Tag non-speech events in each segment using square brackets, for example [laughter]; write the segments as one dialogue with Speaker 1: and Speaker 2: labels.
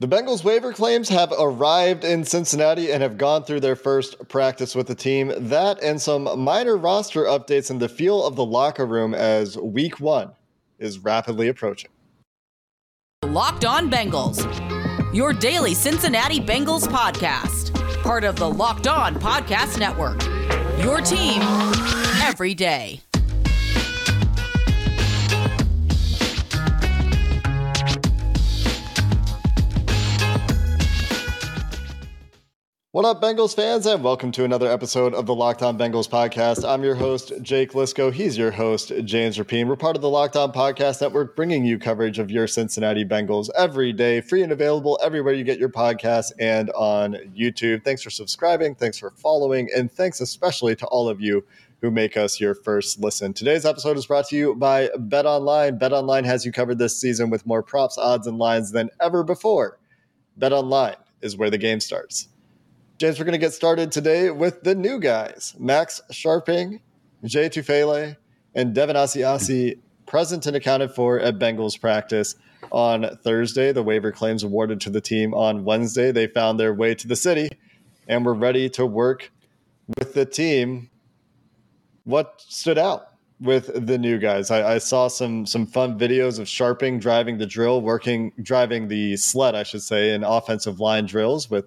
Speaker 1: The Bengals waiver claims have arrived in Cincinnati and have gone through their first practice with the team. That and some minor roster updates and the feel of the locker room as week one is rapidly approaching.
Speaker 2: Locked On Bengals, your daily Cincinnati Bengals podcast, part of the Locked On Podcast Network. Your team every day.
Speaker 1: What up, Bengals fans, and welcome to another episode of the Locked On Bengals podcast. I'm your host, Jake Liscow. He's your host, James Rapien. We're part of the Locked On Podcast Network, bringing you coverage of your Cincinnati Bengals every day, free and available everywhere you get your podcasts and on YouTube. Thanks for subscribing, thanks for following, and thanks especially to all of you who make us your first listen. Today's episode is brought to you by Bet Online. Bet Online has you covered this season with more props, odds, and lines than ever before. Bet Online is where the game starts. James, we're going to get started today with the new guys Max Scharping, Jay Tufele, and Devin Asiasi present and accounted for at Bengals practice on Thursday. The waiver claims awarded to the team on Wednesday. They found their way to the city and were ready to work with the team. What stood out with the new guys? I, I saw some some fun videos of Scharping driving the drill, working driving the sled, I should say, in offensive line drills with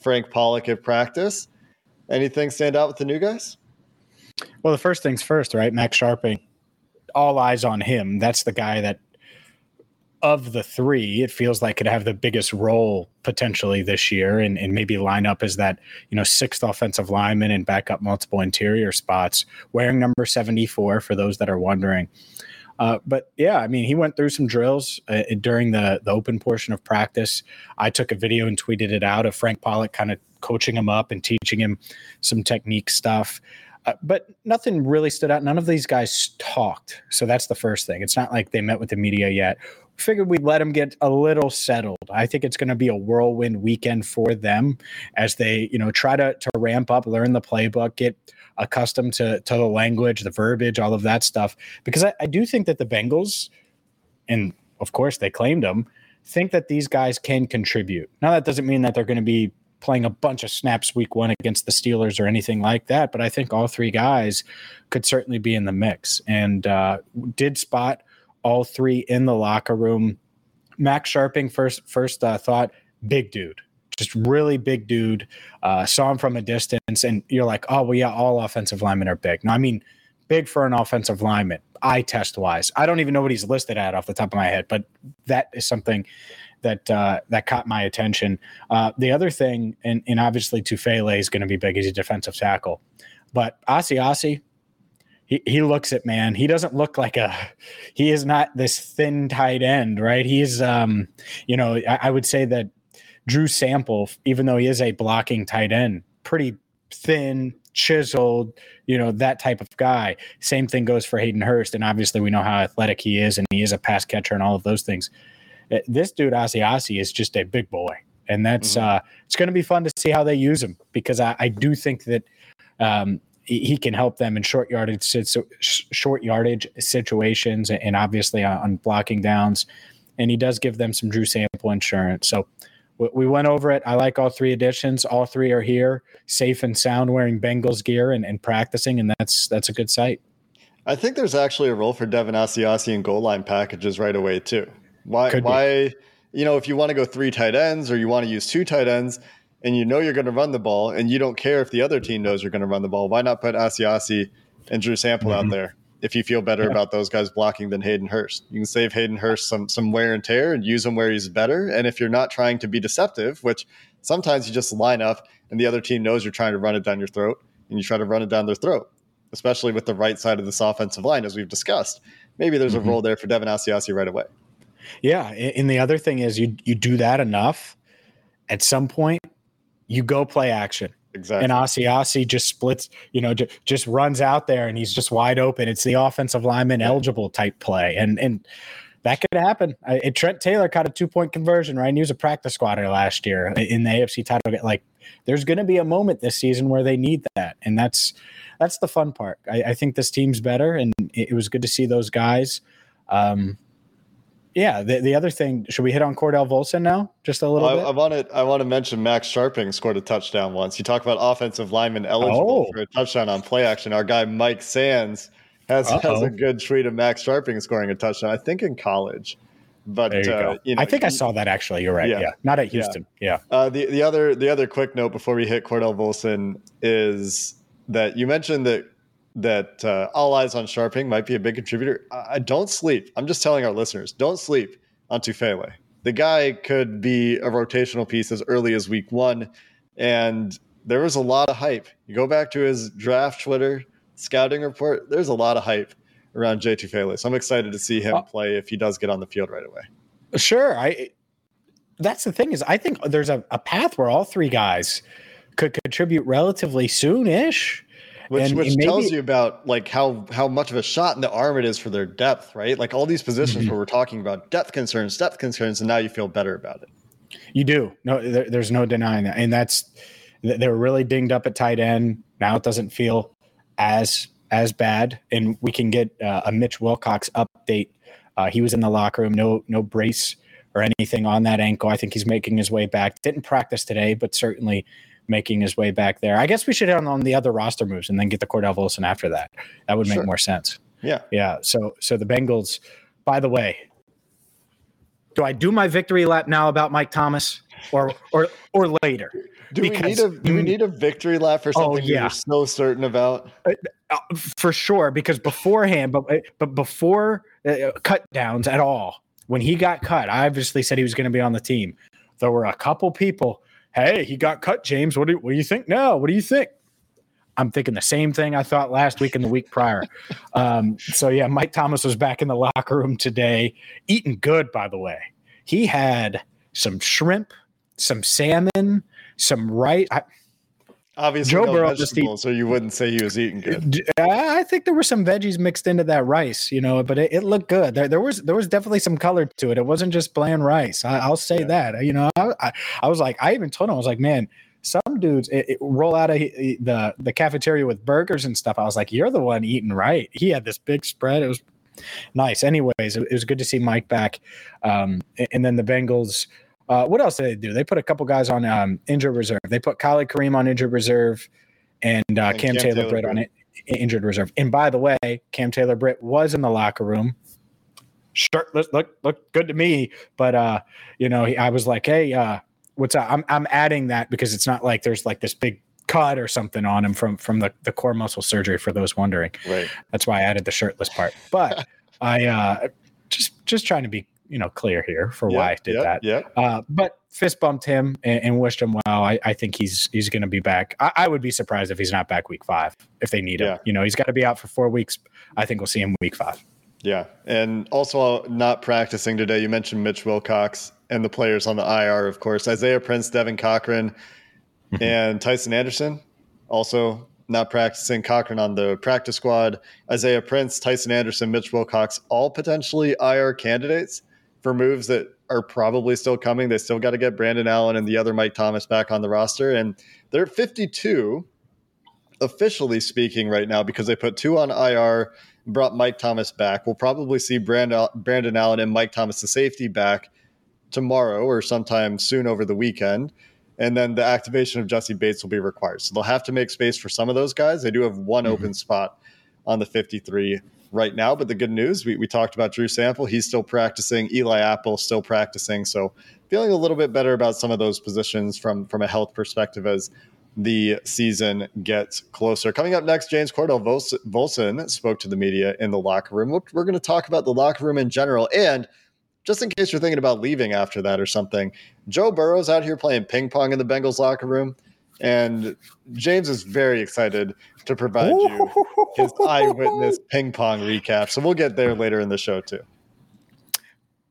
Speaker 1: Frank Pollack at practice. Anything stand out with the new guys?
Speaker 3: Well, the first things first, right? Max Scharping, all eyes on him. That's the guy that, of the three, it feels like could have the biggest role potentially this year and, and maybe line up as that, you know, sixth offensive lineman and back up multiple interior spots, wearing number 74 for those that are wondering. Uh, but yeah, I mean, he went through some drills uh, during the the open portion of practice. I took a video and tweeted it out of Frank Pollack kind of coaching him up and teaching him some technique stuff. Uh, but nothing really stood out. None of these guys talked. So that's the first thing. It's not like they met with the media yet. Figured we'd let them get a little settled. I think it's going to be a whirlwind weekend for them as they, you know, try to, to ramp up, learn the playbook, get accustomed to to the language, the verbiage, all of that stuff. Because I, I do think that the Bengals, and of course they claimed them, think that these guys can contribute. Now that doesn't mean that they're going to be playing a bunch of snaps week one against the Steelers or anything like that. But I think all three guys could certainly be in the mix and uh, did spot all three in the locker room. Max Scharping first first uh, thought big dude just really big dude. Uh, saw him from a distance, and you're like, oh well, yeah, all offensive linemen are big. No, I mean big for an offensive lineman, eye test wise. I don't even know what he's listed at off the top of my head, but that is something that uh, that caught my attention. Uh, the other thing, and, and obviously Tufele is going to be big. He's a defensive tackle, but Asiasi, he, he looks it, man. He doesn't look like a, he is not this thin tight end, right? He's, um, you know, I, I would say that Drew Sample, even though he is a blocking tight end, pretty thin, chiseled, you know, that type of guy. Same thing goes for Hayden Hurst. And obviously, we know how athletic he is, and he is a pass catcher and all of those things. Uh, this dude, Asiasi, is just a big boy. And that's, mm-hmm. uh, it's going to be fun to see how they use him because I, I do think that, um, he can help them in short yardage short yardage situations and obviously on blocking downs and he does give them some Drew Sample insurance. So we went over it. I like all three additions. All three are here, safe and sound, wearing Bengals gear and, and practicing, and that's that's a good sight.
Speaker 1: I think there's actually a role for Devin Asiasi in goal line packages right away too. Why? Could why? Be. You know, if you want to go three tight ends or you want to use two tight ends, and you know you're going to run the ball, and you don't care if the other team knows you're going to run the ball, why not put Asiasi and Drew Sample mm-hmm. out there? If you feel better yeah. about those guys blocking than Hayden Hurst. You can save Hayden Hurst some some wear and tear and use him where he's better. And if you're not trying to be deceptive, which sometimes you just line up and the other team knows you're trying to run it down your throat and you try to run it down their throat, especially with the right side of this offensive line, as we've discussed. Maybe there's mm-hmm. a role there for Devin Asiasi right away.
Speaker 3: Yeah. And the other thing is you you do that enough, at some point, you go play action
Speaker 1: Exactly.
Speaker 3: And Asiasi just splits, you know, just, just runs out there and he's just wide open. It's the offensive lineman eligible type play. And and that could happen. I, Trent Taylor caught a two point conversion, right? And he was a practice squatter last year in the AFC title. Like, there's going to be a moment this season where they need that, and that's that's the fun part. I, I think this team's better, and it, it, was good to see those guys. Um, yeah, the, the other thing, should we hit on Cordell Volson now? Just a little
Speaker 1: I,
Speaker 3: bit.
Speaker 1: I want to I want to mention Max Scharping scored a touchdown once. You talk about offensive lineman eligible oh. for a touchdown on play action. Our guy Mike Sands has has a good tweet of Max Scharping scoring a touchdown. I think in college. But you uh, you
Speaker 3: know, I think I saw that actually. You're right. Yeah, yeah. not at Houston. Yeah. yeah.
Speaker 1: Uh, the the other the other quick note before we hit Cordell Volson is that you mentioned that that uh, all eyes on Scharping might be a big contributor. I, I don't sleep. I'm just telling our listeners, don't sleep on Tufele. The guy could be a rotational piece as early as week one, and there was a lot of hype. You go back to his draft Twitter scouting report. There's a lot of hype around Jay Tufele. So I'm excited to see him play if he does get on the field right away.
Speaker 3: Sure. I that's the thing is I think there's a, a path where all three guys could contribute relatively soon-ish.
Speaker 1: Which, and, which and maybe, tells you about like how how much of a shot in the arm it is for their depth, right? Like all these positions mm-hmm. where we're talking about depth concerns, depth concerns, and now you feel better about it.
Speaker 3: You do. No, there, there's no denying that, and that's they're really dinged up at tight end. Now it doesn't feel as as bad, and we can get uh, a Mitch Wilcox update. Uh, he was in the locker room, no no brace or anything on that ankle. I think he's making his way back. Didn't practice today, but certainly making his way back there. I guess we should hit on, the other roster moves and then get the Cordell Volson after that. That would make sure. more sense.
Speaker 1: Yeah,
Speaker 3: yeah. So so the Bengals. By the way, do I do my victory lap now about Mike Thomas or or or later?
Speaker 1: Do because, we need a do we need a victory lap for oh, something oh, yeah. you're so certain about? Uh,
Speaker 3: uh, for sure, because beforehand, but uh, but before uh, cut downs at all, when he got cut, I obviously said he was going to be on the team. There were a couple people. Hey, he got cut, James. What do what do you think now? What do you think? I'm thinking the same thing I thought last week and the week prior. [laughs] Um, so yeah, Mike Thomas was back in the locker room today, eating good. By the way, he had some shrimp, some salmon, some rice.
Speaker 1: Obviously, Joe no Burrow just eat, so you wouldn't say he was eating good.
Speaker 3: I think there were some veggies mixed into that rice, you know, but it, it looked good. There, there, was there was definitely some color to it. It wasn't just bland rice. I, will say yeah. that. You know, I, I, I, was like, I even told him, I was like, man, some dudes it, it roll out of the the cafeteria with burgers and stuff. I was like, you're the one eating right. He had this big spread. It was nice. Anyways, it, it was good to see Mike back. Um, and then the Bengals uh, what else did they do? They put a couple guys on um, injured reserve. They put Khalid Kareem on injured reserve and, uh, and Cam, Cam, Taylor, Taylor Britt on it, injured reserve. And by the way, Cam Taylor Britt was in the locker room. Shirtless, look, look good to me. But uh, you know, he, I was like, hey, uh, what's up? I'm I'm adding that because it's not like there's like this big cut or something on him from from the, the core muscle surgery for those wondering.
Speaker 1: Right.
Speaker 3: That's why I added the shirtless part. But [laughs] I uh just just trying to be you know clear here for yep, why I did yep, that.
Speaker 1: Yeah.
Speaker 3: Uh, but fist bumped him and, and, wished him well. I, I think he's he's going to be back. I, I, would be surprised if he's not back week five if they need him. You know, he's got to be out for four weeks. I think we'll see him week five.
Speaker 1: Yeah, and also not practicing today. You mentioned Mitch Wilcox and the players on the IR, of course. Isaiah Prince, Devin Cochran, mm-hmm. and Tyson Anderson also not practicing. Cochran on the practice squad. Isaiah Prince, Tyson Anderson, Mitch Wilcox, all potentially IR candidates for moves that are probably still coming. They still got to get Brandon Allen and the other Mike Thomas back on the roster. And they're 52, officially speaking, right now, because they put two on IR, brought Mike Thomas back. We'll probably see Brandon, Brandon Allen and Mike Thomas, the safety, back tomorrow or sometime soon over the weekend. And then the activation of Jessie Bates will be required. So they'll have to make space for some of those guys. They do have one mm-hmm. open spot on the 53 right now. But the good news, we, we talked about Drew Sample. He's still practicing. Eli Apple still practicing. So feeling a little bit better about some of those positions from from a health perspective as the season gets closer. Coming up next, James Cordell Volson spoke to the media in the locker room. We're going to talk about the locker room in general. And just in case you're thinking about leaving after that or something, Joe Burrow's out here playing ping pong in the Bengals locker room. And James is very excited to provide you his [laughs] eyewitness ping pong recap. So we'll get there later in the show too.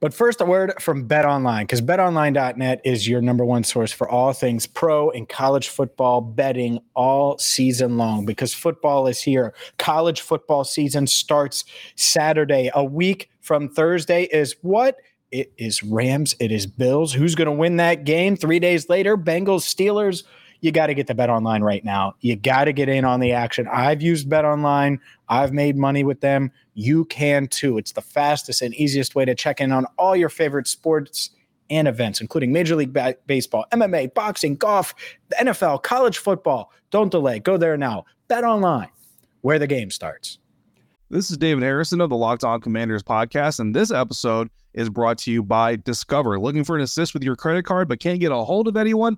Speaker 3: But first, a word from Bet Online, because betonline.net is your number one source for all things pro and college football betting all season long because football is here. College football season starts Saturday. A week from Thursday is what? It is Rams. It is Bills. Who's going to win that game? Three days later, Bengals, Steelers you got to get the bet online right now. You got to get in on the action. I've used bet online. I've made money with them. You can too. It's the fastest and easiest way to check in on all your favorite sports and events, including Major League ba- Baseball, MMA, boxing, golf, the NFL, college football. Don't delay. Go there now. Bet online, where the game starts.
Speaker 4: This is David Harrison of the Locked On Commanders podcast, and this episode is brought to you by Discover. Looking for an assist with your credit card but can't get a hold of anyone?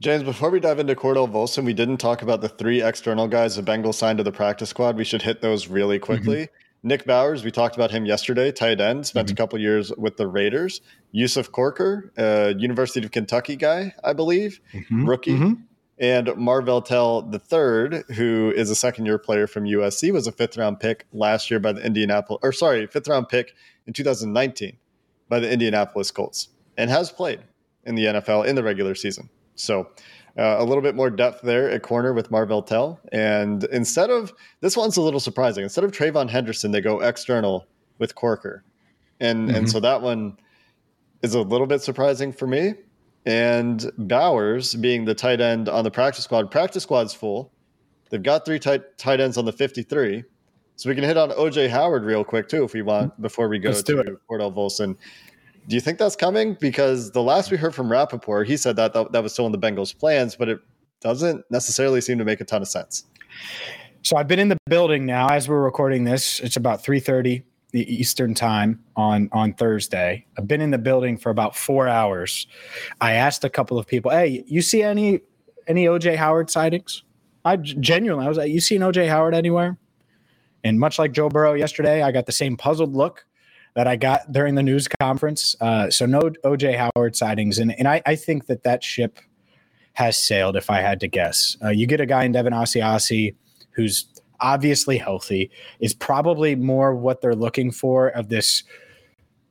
Speaker 1: James, before we dive into Cordell Volson, we didn't talk about the three external guys the Bengals signed to the practice squad. We should hit those really mm-hmm. quickly. Mm-hmm. Nick Bowers, we talked about him yesterday, tight end, spent mm-hmm. a couple years with the Raiders. Yusuf Corker, uh, University of Kentucky guy, I believe, mm-hmm. rookie. Mm-hmm. And Marvell Tell III, who is a second year player from USC, was a fifth round pick last year by the Indianapolis, or sorry, fifth round pick in 2019 by the Indianapolis Colts and has played in the NFL in the regular season. So uh, a little bit more depth there at corner with Marvell Tell. And instead of this one's a little surprising. Instead of TreVeyon Henderson, they go external with Corker. And mm-hmm. and so that one is a little bit surprising for me. And Bowers being the tight end on the practice squad, practice squad's full. They've got three tight tight ends on the 53. So we can hit on OJ Howard real quick too if we want before we go Let's to Cordell Volson. Do you think that's coming? Because the last we heard from Rapoport, he said that that, that was still in the Bengals' plans, but it doesn't necessarily seem to make a ton of sense.
Speaker 3: So I've been in the building now as we're recording this. It's about 3:30 Eastern time on on Thursday. I've been in the building for about 4 hours. I asked a couple of people, "Hey, you see any any OJ Howard sightings?" I genuinely I was like, "You seen OJ Howard anywhere?" And much like Joe Burrow yesterday, I got the same puzzled look that I got during the news conference. Uh, so no OJ Howard sightings, and and I, I, think that that ship has sailed. If I had to guess, uh, you get a guy in Devin Asiasi who's obviously healthy, is probably more what they're looking for of this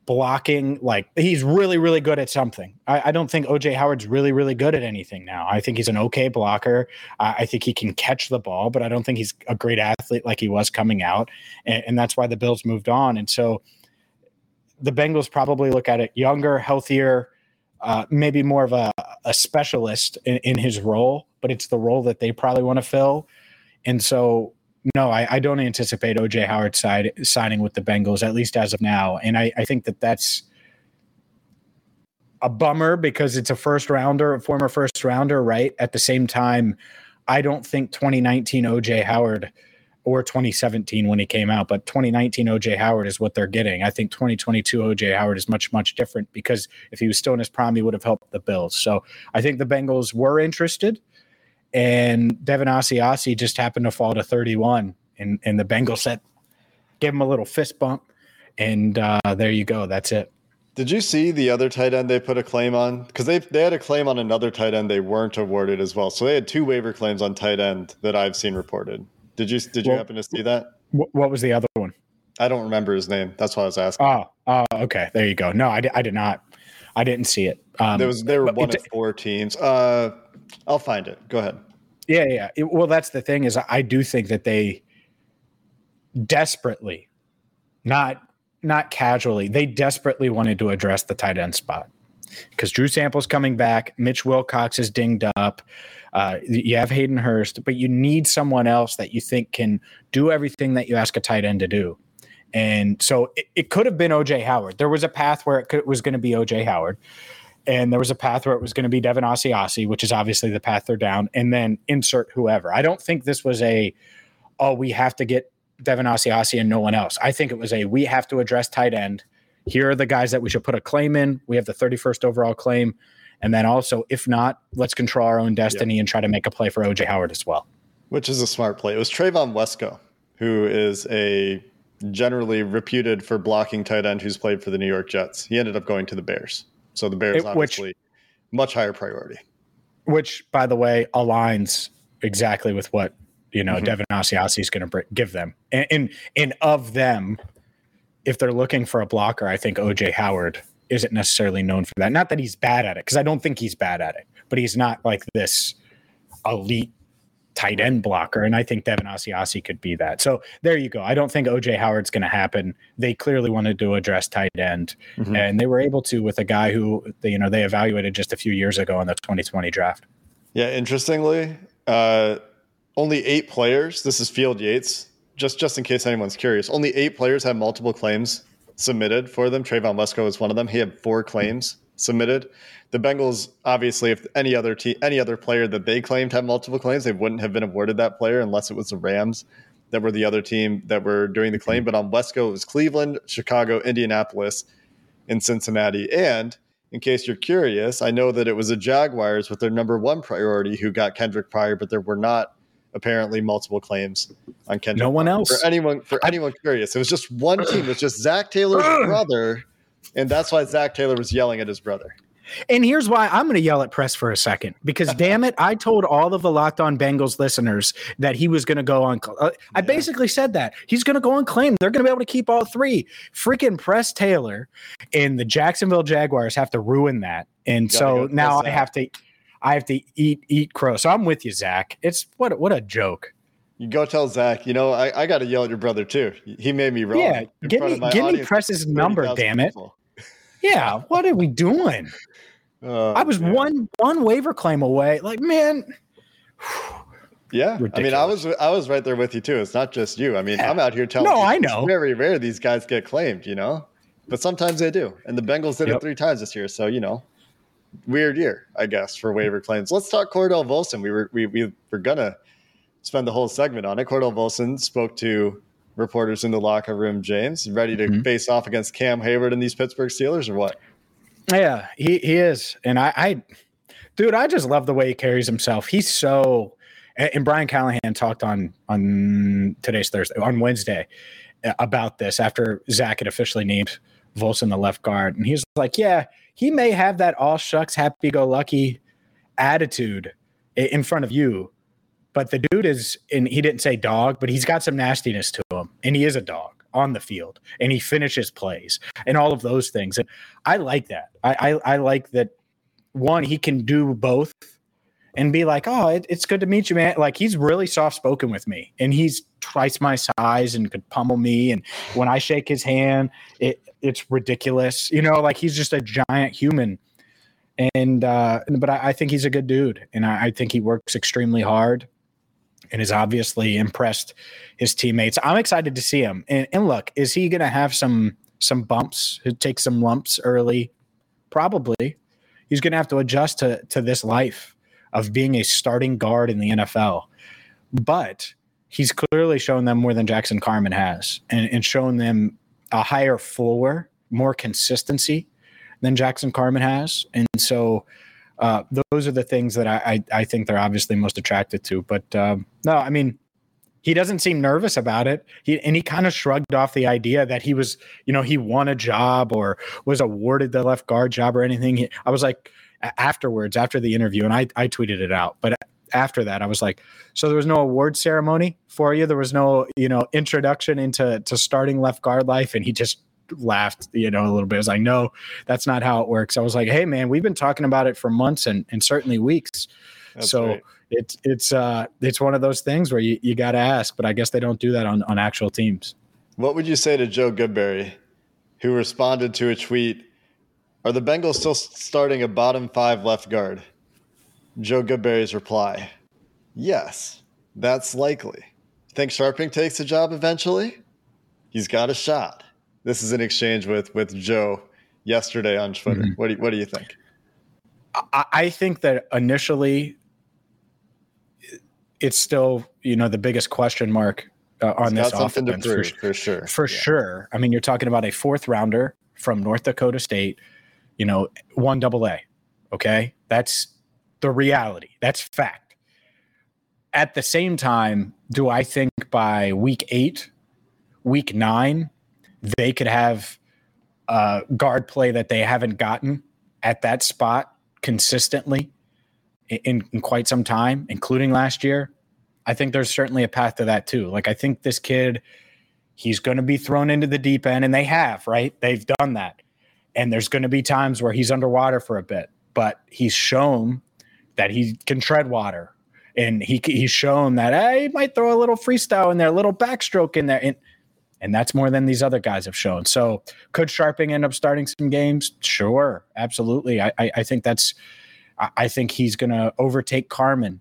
Speaker 3: blocking. Like he's really really good at something. I, I don't think OJ Howard's really really good at anything now. I think he's an okay blocker. I think he can catch the ball, but I don't think he's a great athlete like he was coming out, and, and that's why the Bills moved on. And so the Bengals probably look at it younger, healthier, uh, maybe more of a, a specialist in, in, his role, but it's the role that they probably want to fill. And so, no, I, I don't anticipate OJ Howard side, signing with the Bengals, at least as of now. And I, I think that that's a bummer because it's a first rounder, a former first rounder, right? At the same time, I don't think 2019 OJ Howard – or 2017 when he came out, but 2019 OJ Howard is what they're getting. I think 2022 OJ Howard is much, much different because if he was still in his prime, he would have helped the Bills. So I think the Bengals were interested, and Devin Asiasi just happened to fall to 31, and, and the Bengals said, give him a little fist bump, and uh, there you go. That's it.
Speaker 1: Did you see the other tight end they put a claim on? Because they they had a claim on another tight end they weren't awarded as well. So they had two waiver claims on tight end that I've seen reported. Did you did you well, happen to see that?
Speaker 3: What was the other one?
Speaker 1: I don't remember his name. That's why I was asking.
Speaker 3: Oh, oh okay. There you go. No, I, I did not. I didn't see it.
Speaker 1: Um, there was there were one of four teams. Uh, I'll find it. Go ahead.
Speaker 3: Yeah, yeah. It, well, that's the thing is I do think that they desperately, not not casually, they desperately wanted to address the tight end spot because Drew Sample's coming back. Mitch Wilcox is dinged up. Uh, you have Hayden Hurst, but you need someone else that you think can do everything that you ask a tight end to do. And so it, it could have been OJ Howard. There was a path where it, could, it was going to be OJ Howard, and there was a path where it was going to be Devin Asiasi, which is obviously the path they're down, and then insert whoever. I don't think this was a, oh, we have to get Devin Asiasi and no one else. I think it was a, we have to address tight end. Here are the guys that we should put a claim in. We have the 31st overall claim And then also, if not, let's control our own destiny and try to make a play for OJ Howard as well.
Speaker 1: Which is a smart play. It was Trevon Wesco, who is a generally reputed for blocking tight end who's played for the New York Jets. He ended up going to the Bears. So the Bears
Speaker 3: It- which-
Speaker 1: obviously much higher priority.
Speaker 3: which by the way aligns exactly with what you know
Speaker 1: Mhm.
Speaker 3: Devin Asiasi is going to give them. And, and and of them, if they're looking for a blocker, I think OJ Howard isn't necessarily known for that. Not that he's bad at it, because I don't think he's bad at it, but he's not like this elite tight end blocker. And I think Devin Asiasi could be that. So there you go. I don't think OJ Howard's going to happen. They clearly wanted to address tight end,
Speaker 1: Mhm.
Speaker 3: and they were able to with a guy who they, you know they evaluated just a few years ago in the 2020 draft.
Speaker 1: Yeah, interestingly, uh, only eight players. This is Field Yates. Just just in case anyone's curious, only eight players have multiple claims submitted for them. Trevon Wesco was one of them. He had four claims submitted. The Bengals, obviously, if any other any other player that they claimed had multiple claims, they wouldn't have been awarded that player unless it was the Rams that were the other team that were doing the claim. But on Wesco, it was Cleveland, Chicago, Indianapolis, and Cincinnati. And in case you're curious, I know that it was the Jaguars with their number one priority who got Kendric Pryor, but there were not apparently multiple claims on Kendric.
Speaker 3: No one else.
Speaker 1: For anyone, for anyone curious, it was just one team. It was just Zac Taylor's [clears throat] brother, and that's why Zac Taylor was yelling at his brother.
Speaker 3: And here's why I'm going to yell at press for a second because [laughs] damn it, I told all of the Locked On Bengals listeners that he was going to go on. Uh, I basically said that he's going to go on claim. They're going to be able to keep all three. Freaking Press Taylor and the Jacksonville Jaguars have to ruin that, and so now I have to, I have to eat eat crow. So I'm with you, Zac. It's what what a joke.
Speaker 1: You go tell Zac, you know, I, I got to yell at your brother too. He made me wrong.
Speaker 3: Yeah, give me- give me Press's number,
Speaker 1: 30,000
Speaker 3: damn it.
Speaker 1: people. [laughs]
Speaker 3: Yeah, what are we doing?
Speaker 1: Oh,
Speaker 3: I was
Speaker 1: man.
Speaker 3: one one waiver claim away. Like man, [sighs]
Speaker 1: Yeah, I mean, I was I was right there with you too. It's not just you. I mean, I'm out here telling.
Speaker 3: No,
Speaker 1: you
Speaker 3: I
Speaker 1: it's
Speaker 3: know.
Speaker 1: Very rare these guys get claimed, you know, but sometimes they do. And the Bengals did
Speaker 3: Yep.
Speaker 1: it three times this year, so you know, weird year, I guess, for waiver claims. Let's talk Cordell Volson. We were we we were gonna spend the whole segment on it. Cordell Volson spoke to reporters in the locker room. James, ready to
Speaker 3: Mhm.
Speaker 1: face off against Cam Heyward and these Pittsburgh Steelers, or what?
Speaker 3: Yeah, he, he is. And I, I, dude, I just love the way he carries himself. He's so, and and Brian Callahan talked on, on today's Thursday, on Wednesday uh, about this after Zac had officially named Volson the left guard. And he's like, yeah, he may have that all shucks, happy go lucky attitude in front of you. But the dude is, and he didn't say dog, but he's got some nastiness to him. And he is a dog on the field and he finishes plays and all of those things. And I like that. I, I, I like that one, he can do both and be like, oh, it, it's good to meet you, man. Like he's really soft spoken with me and he's twice my size and could pummel me. And when I shake his hand, it, it's ridiculous. You know, like he's just a giant human. And, uh, but I, I think he's a good dude and I, I think he works extremely hard and has obviously impressed his teammates. I'm excited to see him. And, and look, is he going to have some some bumps? Take some lumps early, probably. He's going to have to adjust to to this life of being a starting guard in the NFL. But he's clearly shown them more than Jackson Carman has, and, and shown them a higher floor, more consistency than Jackson Carman has. And so uh, those are the things that I, I, I think they're obviously most attracted to. But um, no, I mean, he doesn't seem nervous about it. He and he kind of shrugged off the idea that he was, you know, he won a job or was awarded the left guard job or anything. He- I was like, afterwards, after the interview, and I, I tweeted it out, but after that, I was like, so there was no award ceremony for you. There was no, you know, introduction into to starting left guard life, and he just laughed, you know, a little bit. I was like, no, that's not how it works. I was like, hey, man, we've been talking about it for months and and certainly weeks.
Speaker 1: That's
Speaker 3: so
Speaker 1: right.
Speaker 3: it's it's uh it's one of those things where you, you got to ask, but I guess they don't do that on on actual teams.
Speaker 1: What would you say to Joe Goodberry, who responded to a tweet? Are the Bengals still starting a bottom five left guard? Joe Goodberry's reply: Yes, that's likely. Think Scharping takes the job eventually? He's got a shot. This is an exchange with with Joe yesterday on Twitter.
Speaker 3: Mhm.
Speaker 1: What do you, what do you think?
Speaker 3: I, I think that initially it's still you know the biggest question mark uh, on
Speaker 1: He's
Speaker 3: this
Speaker 1: got something to
Speaker 3: offense for,
Speaker 1: for sure.
Speaker 3: for
Speaker 1: Yeah.
Speaker 3: sure. I mean, you're talking about a fourth rounder from North Dakota State, you know, one double A, Okay. That's the reality. That's fact. At the same time, do I think by week eight, week nine, they could have uh, guard play that they haven't gotten at that spot consistently in, in quite some time, including last year? I think there's certainly a path to that too. Like, I think this kid, he's going to be thrown into the deep end, and they have, right? They've done that. And there's going to be times where he's underwater for a bit, but he's shown that he can tread water. And he he's shown that hey, he might throw a little freestyle in there, a little backstroke in there. And, and that's more than these other guys have shown. So could Scharping end up starting some games? Sure, absolutely. I, I, I think that's I think he's going to overtake Carman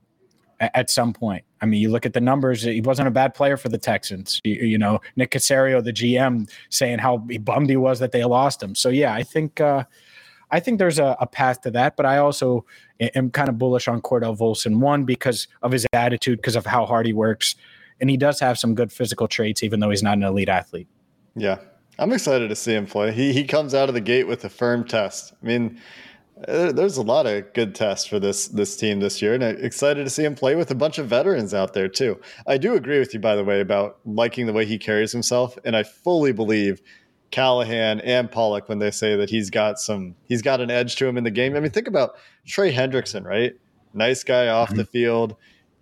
Speaker 3: at, at, some point. I mean, you look at the numbers; he wasn't a bad player for the Texans. You, you know, Nick Caserio, the GM, saying how bummed he was that they lost him. So yeah, I think uh, I think there's a, a, path to that. But I also am kind of bullish on Cordell Volson one because of his attitude, because of how hard he works, and he does have some good physical traits, even though he's not an elite athlete.
Speaker 1: Yeah, I'm excited to see him play. He he comes out of the gate with a firm test. I mean there's a lot of good tests for this this team this year, and I'm excited to see him play with a bunch of veterans out there too. I do agree with you, by the way, about liking the way he carries himself, and I fully believe Callahan and Pollack when they say that he's got some he's got an edge to him in the game. I mean, think about Trey Hendrickson, right? Nice guy off mm-hmm. the field,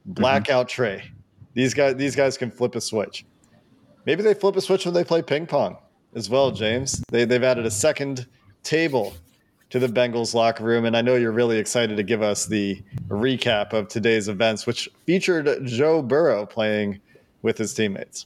Speaker 1: blackout mm-hmm. Trey. These guys these guys can flip a switch. Maybe they flip a switch when they play ping pong as well, James. They they've added a second table to the Bengals locker room. And I know you're really excited to give us the recap of today's events, which featured Joe Burrow playing with his teammates.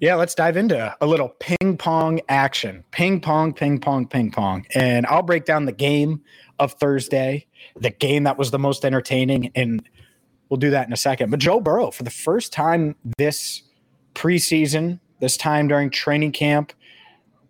Speaker 3: Yeah, let's dive into a little ping pong action. Ping pong, ping pong, ping pong. And I'll break down the game of Thursday, the game that was the most entertaining, and we'll do that in a second. But Joe Burrow, for the first time this preseason, this time during training camp,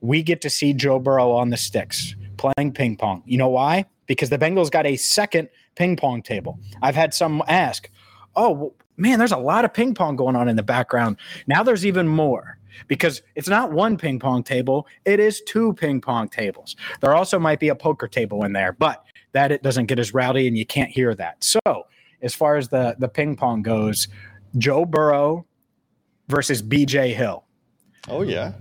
Speaker 3: we get to see Joe Burrow on the sticks playing ping pong. You know why? Because the Bengals got a second ping pong table. I've had some ask, oh, man, there's a lot of ping pong going on in the background. Now there's even more because it's not one ping pong table, it is two ping pong tables. There also might be a poker table in there, but that it doesn't get as rowdy and you can't hear that. So, as far as the the ping pong goes, Joe Burrow versus BJ Hill.
Speaker 1: Oh yeah.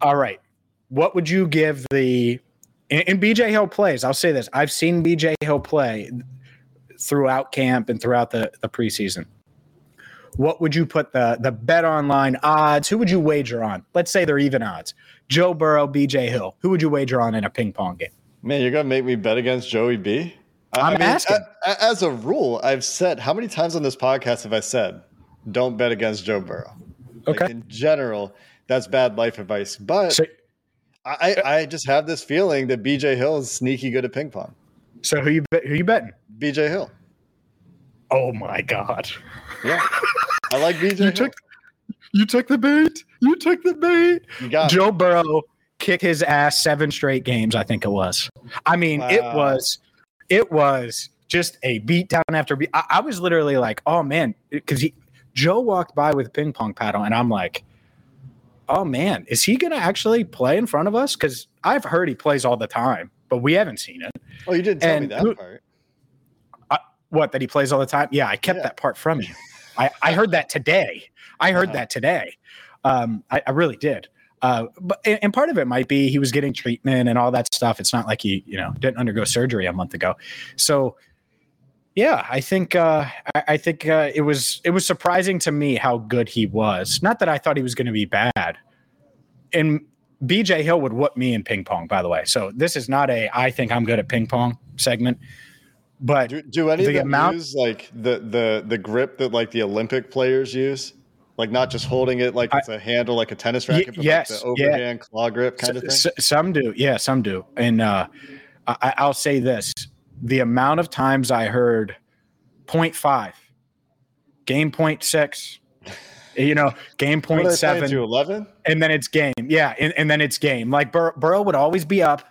Speaker 3: All right. What would you give the and BJ Hill plays? I'll say this. I've seen BJ Hill play throughout camp and throughout the, the preseason what would you put the the bet online odds? Who would you wager on? Let's say they're even odds. Joe Burrow, BJ Hill. Who would you wager on in a ping pong game?
Speaker 1: Man, you're gonna make me bet against Joey B.
Speaker 3: I'm I mean, asking.
Speaker 1: as a rule, I've said how many times on this podcast have I said, "Don't bet against Joe Burrow."
Speaker 3: Okay. Like
Speaker 1: in general, that's bad life advice. But so, I, I just have this feeling that BJ Hill is sneaky good at ping pong.
Speaker 3: So who you who you betting?
Speaker 1: BJ Hill.
Speaker 3: Oh my god.
Speaker 1: Yeah. I like BJ.
Speaker 3: You took, you took the bait. You took the bait.
Speaker 1: You got
Speaker 3: Joe Burrow kick his ass seven straight games. I think it was. I mean, wow. it was, it was just a beat down after beat. I, I was literally like, oh man, because he Joe walked by with a ping pong paddle, and I'm like, oh man, is he gonna actually play in front of us? Because I've heard he plays all the time, but we haven't seen it.
Speaker 1: Oh, you didn't tell and me that who, part.
Speaker 3: I, what that he plays all the time? Yeah, I kept yeah. that part from you. I, I heard that today. I heard uh-huh. that today. Um, I, I, really did. Uh, but and part of it might be he was getting treatment and all that stuff. It's not like he, you know, didn't undergo surgery a month ago. So, yeah, I think uh, I, I think uh, it was it was surprising to me how good he was. Not that I thought he was going to be bad. And BJ Hill would whoop me in ping pong, by the way. So this is not a I think I'm good at ping pong segment. But
Speaker 1: do, do any of them amount, use like the the the grip that like the Olympic players use? Like not just holding it like it's a handle like a tennis racket,
Speaker 3: but yes,
Speaker 1: like the overhand yeah. claw grip kind of thing. S-
Speaker 3: some do, yeah, some do. And uh, I, I'll say this: the amount of times I heard 0.5, game point six, [laughs] you know, game point
Speaker 1: are they playing
Speaker 3: seven,
Speaker 1: to eleven?
Speaker 3: and then it's game. Yeah, and, and then it's game. Like Bur- Burrow would always be up,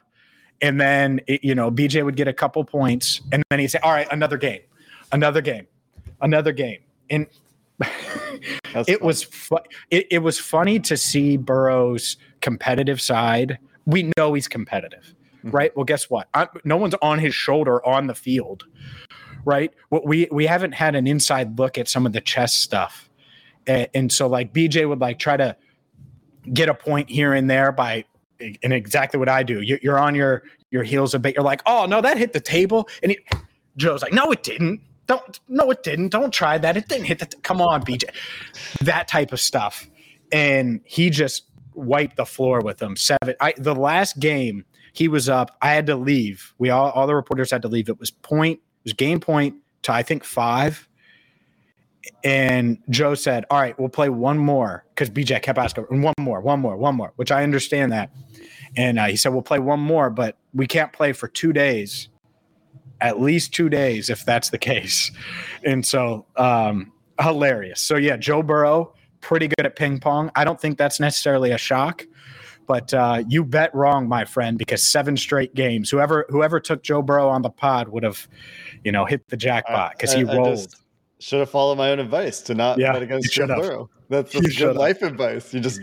Speaker 3: and then it, you know BJ would get a couple points, and then he'd say, "All right, another game, another game, another game." And [laughs] it was fu- it, it was funny to see Burrow's competitive side. We know he's competitive, mm-hmm. right? Well, guess what? I, no one's on his shoulder on the field, right? What we we haven't had an inside look at some of the chess stuff, and, and so like BJ would like try to get a point here and there by and exactly what I do. You, you're on your your heels a bit. You're like, oh no, that hit the table, and he, Joe's like, no, it didn't. Don't no, it didn't. Don't try that. It didn't hit the. T- Come on, BJ. That type of stuff, and he just wiped the floor with them. Seven. I the last game he was up. I had to leave. We all all the reporters had to leave. It was point. It was game point to I think five. And Joe said, "All right, we'll play one more." Because BJ kept asking, "One more, one more, one more," which I understand that. And uh, he said, "We'll play one more, but we can't play for two days, at least two days, if that's the [laughs] case." And so, um, hilarious. So yeah, Joe Burrow, pretty good at ping pong. I don't think that's necessarily a shock, but uh, you bet wrong, my friend, because seven straight games. Whoever whoever took Joe Burrow on the pod would have, you know, hit the jackpot because he
Speaker 1: I- I
Speaker 3: rolled.
Speaker 1: just should have followed my own advice to not
Speaker 3: Yeah,
Speaker 1: bet against Joe. Burrow. That's, good
Speaker 3: should've.
Speaker 1: life advice. You just,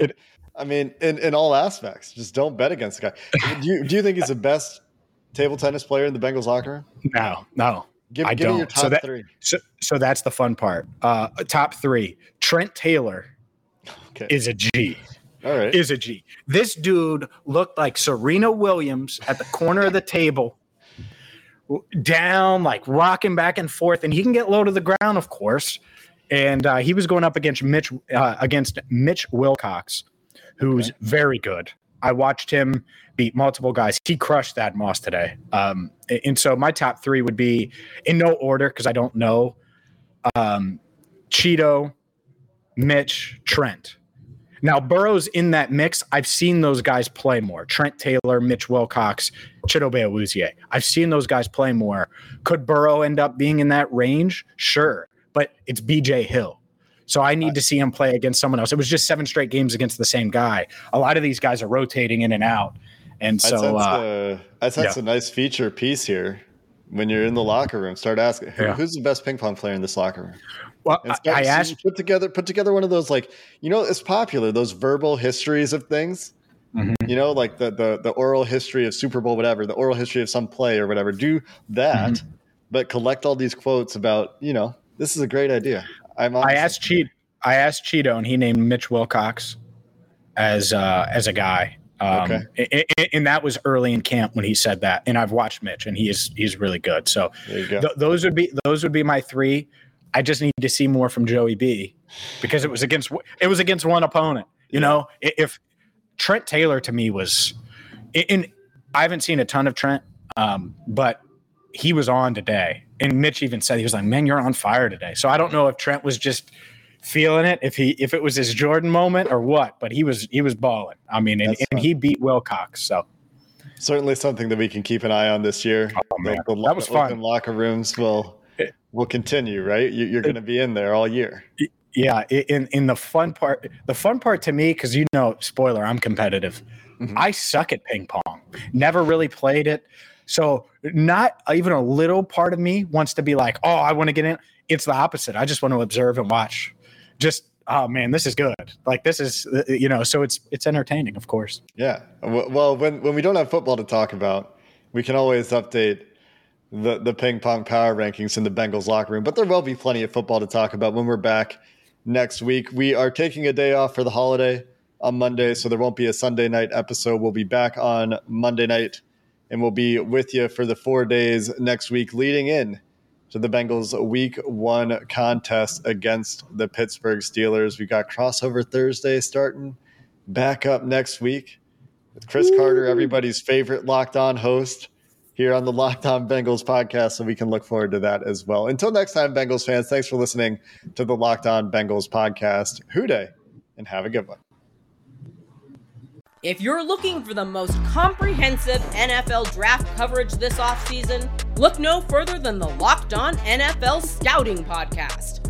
Speaker 1: [laughs] I mean, in, in all aspects, just don't bet against the guy. Do you, do you think he's the best table tennis player in the Bengals locker room?
Speaker 3: no, no,
Speaker 1: Give,
Speaker 3: I
Speaker 1: give me your
Speaker 3: don't. So
Speaker 1: top
Speaker 3: that-
Speaker 1: three.
Speaker 3: So, so that's the fun part. Uh, top three: Trent Taylor
Speaker 1: Okay.
Speaker 3: is a G.
Speaker 1: all right.
Speaker 3: Is a G. This dude looked like Serena Williams at the corner of the table, down, like rocking back and forth, and he can get low to the ground, of course. And uh, he was going up against Mitch uh, against Mitch Wilcox, who's very good. I watched him beat multiple guys. He crushed that Moss today. Um, and so my top three would be in no order because I don't know. Um, Cheeto, Mitch, Trent. Now Burrow's in that mix. I've seen those guys play more. Trent Taylor, Mitch Wilcox, Chidobe Awuzie. I've seen those guys play more. Could Burrow end up being in that range? Sure, but it's BJ Hill. So I need to see him play against someone else. It was just seven straight games against the same guy. A lot of these guys are rotating in and out, and so
Speaker 1: that's
Speaker 3: uh,
Speaker 1: sense
Speaker 3: yeah.
Speaker 1: a nice feature piece here. When you're in the locker room, start asking who,
Speaker 3: Yeah.
Speaker 1: who's the best ping pong player in this locker room.
Speaker 3: Well,
Speaker 1: And
Speaker 3: I, I asked.
Speaker 1: put together put together one of those like you know it's popular those verbal histories of things.
Speaker 3: Mhm.
Speaker 1: You know, like the, the the oral history of Super Bowl, whatever, the oral history of some play or whatever. Do that,
Speaker 3: Mm-hmm.
Speaker 1: but collect all these quotes about you know this is a great idea. I'm
Speaker 3: I asked Cheat. I asked Cheeto, and he named Mitch Wilcox as uh, as a guy. Um,
Speaker 1: Okay.
Speaker 3: a- a- and that was early in camp when he said that. And I've watched Mitch, and he is he's really good. So
Speaker 1: There you go.
Speaker 3: th- those would be those would be my three. I just need to see more from Joey B because it was against it was against one opponent. You know, if Trent Taylor to me was, and I haven't seen a ton of Trent, um, but he was on today. And Mitch even said he was like, "Man, you're on fire today." So I don't know if Trent was just feeling it, if he if it was his Jordan moment or what, but he was he was balling. I mean, and, and he beat Wilcox. So
Speaker 1: Certainly something that we can keep an eye on this year.
Speaker 3: Oh, man.
Speaker 1: The, the
Speaker 3: That was fun.
Speaker 1: locker rooms will will continue, right? You, you're going to be in there all year.
Speaker 3: yeah, in in the fun part, the fun part to me, because you know, spoiler, I'm competitive.
Speaker 1: Mhm.
Speaker 3: I suck at ping pong. Never really played it. So not even a little part of me wants to be like, oh, I want to get in. It's the opposite. I just want to observe and watch. Just oh man, this is good. Like this is uh, you know. So it's it's entertaining, of course.
Speaker 1: Yeah. Well, when when we don't have football to talk about, we can always update the the ping pong power rankings in the Bengals locker room. But there will be plenty of football to talk about when we're back next week. We are taking a day off for the holiday on Monday, so there won't be a Sunday night episode. We'll be back on Monday night, and we'll be with you for the four days next week, leading in to the Bengals Week One contest against the Pittsburgh Steelers. We got crossover Thursday starting back up next week with Chris Carter, everybody's favorite locked on host here on the Locked On Bengals podcast. So we can look forward to that as well. Until next time, Bengals fans, thanks for listening to the Locked On Bengals podcast. Who Dey and have a good one.
Speaker 5: If you're looking for the most comprehensive NFL draft coverage this offseason, look no further than the Locked On NFL Scouting Podcast.